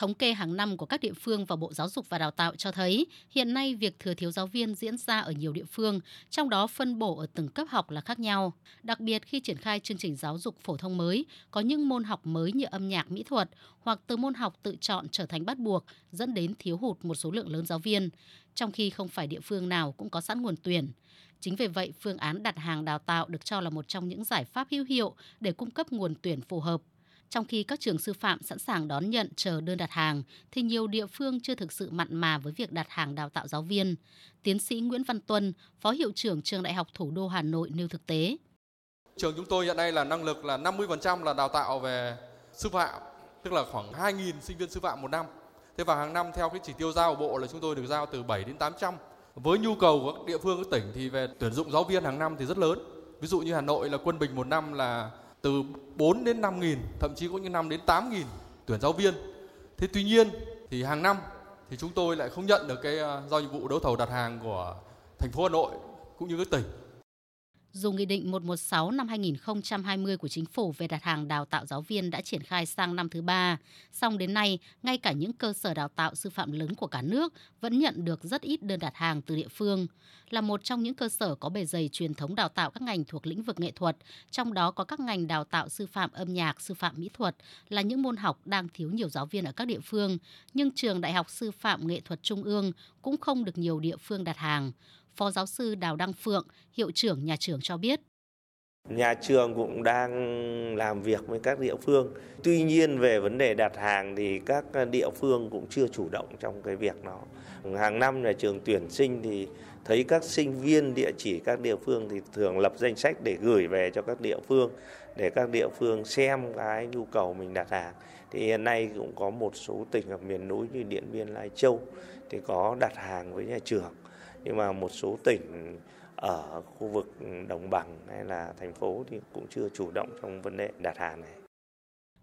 Thống kê hàng năm của các địa phương và Bộ Giáo dục và Đào tạo cho thấy, hiện nay việc thừa thiếu giáo viên diễn ra ở nhiều địa phương, trong đó phân bổ ở từng cấp học là khác nhau. Đặc biệt khi triển khai chương trình giáo dục phổ thông mới, có những môn học mới như âm nhạc, mỹ thuật hoặc từ môn học tự chọn trở thành bắt buộc, dẫn đến thiếu hụt một số lượng lớn giáo viên, trong khi không phải địa phương nào cũng có sẵn nguồn tuyển. Chính vì vậy, phương án đặt hàng đào tạo được cho là một trong những giải pháp hữu hiệu để cung cấp nguồn tuyển phù hợp. Trong khi các trường sư phạm sẵn sàng đón nhận chờ đơn đặt hàng, thì nhiều địa phương chưa thực sự mặn mà với việc đặt hàng đào tạo giáo viên. Tiến sĩ Nguyễn Văn Tuân, Phó Hiệu trưởng Trường Đại học Thủ đô Hà Nội nêu thực tế. Trường chúng tôi hiện nay là năng lực là 50% là đào tạo về sư phạm, tức là khoảng 2.000 sinh viên sư phạm một năm. Thế và hàng năm theo cái chỉ tiêu giao của bộ là chúng tôi được giao từ 7 đến 800. Với nhu cầu của các địa phương các tỉnh thì về tuyển dụng giáo viên hàng năm thì rất lớn. Ví dụ như Hà Nội là quân bình một năm là từ 4 đến 5 nghìn, thậm chí có những năm đến 8 nghìn tuyển giáo viên. Thế tuy nhiên thì hàng năm thì chúng tôi lại không nhận được cái ờ, giao nhiệm vụ đấu thầu đặt hàng của thành phố Hà Nội cũng như các tỉnh dù Nghị định 116 năm 2020 của Chính phủ về đặt hàng đào tạo giáo viên đã triển khai sang năm thứ ba, song đến nay, ngay cả những cơ sở đào tạo sư phạm lớn của cả nước vẫn nhận được rất ít đơn đặt hàng từ địa phương. Là một trong những cơ sở có bề dày truyền thống đào tạo các ngành thuộc lĩnh vực nghệ thuật, trong đó có các ngành đào tạo sư phạm âm nhạc, sư phạm mỹ thuật là những môn học đang thiếu nhiều giáo viên ở các địa phương, nhưng trường Đại học Sư phạm Nghệ thuật Trung ương cũng không được nhiều địa phương đặt hàng. Phó giáo sư Đào Đăng Phượng, hiệu trưởng nhà trường cho biết. Nhà trường cũng đang làm việc với các địa phương. Tuy nhiên về vấn đề đặt hàng thì các địa phương cũng chưa chủ động trong cái việc đó. Hàng năm nhà trường tuyển sinh thì thấy các sinh viên địa chỉ các địa phương thì thường lập danh sách để gửi về cho các địa phương để các địa phương xem cái nhu cầu mình đặt hàng. Thì hiện nay cũng có một số tỉnh ở miền núi như Điện Biên, Lai Châu thì có đặt hàng với nhà trường nhưng mà một số tỉnh ở khu vực đồng bằng hay là thành phố thì cũng chưa chủ động trong vấn đề đặt hàng này.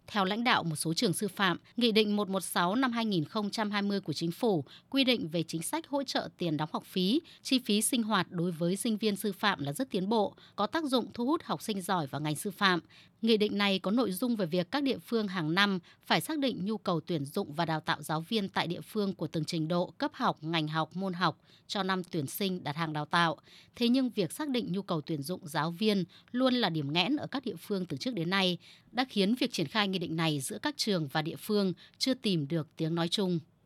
Theo lãnh đạo một số trường sư phạm, Nghị định 116 năm 2020 của Chính phủ quy định về chính sách hỗ trợ tiền đóng học phí, chi phí sinh hoạt đối với sinh viên sư phạm là rất tiến bộ, có tác dụng thu hút học sinh giỏi vào ngành sư phạm. Nghị định này có nội dung về việc các địa phương hàng năm phải xác định nhu cầu tuyển dụng và đào tạo giáo viên tại địa phương của từng trình độ, cấp học, ngành học, môn học cho năm tuyển sinh đặt hàng đào tạo. Thế nhưng việc xác định nhu cầu tuyển dụng giáo viên luôn là điểm nghẽn ở các địa phương từ trước đến nay, đã khiến việc triển khai nghị định này giữa các trường và địa phương chưa tìm được tiếng nói chung.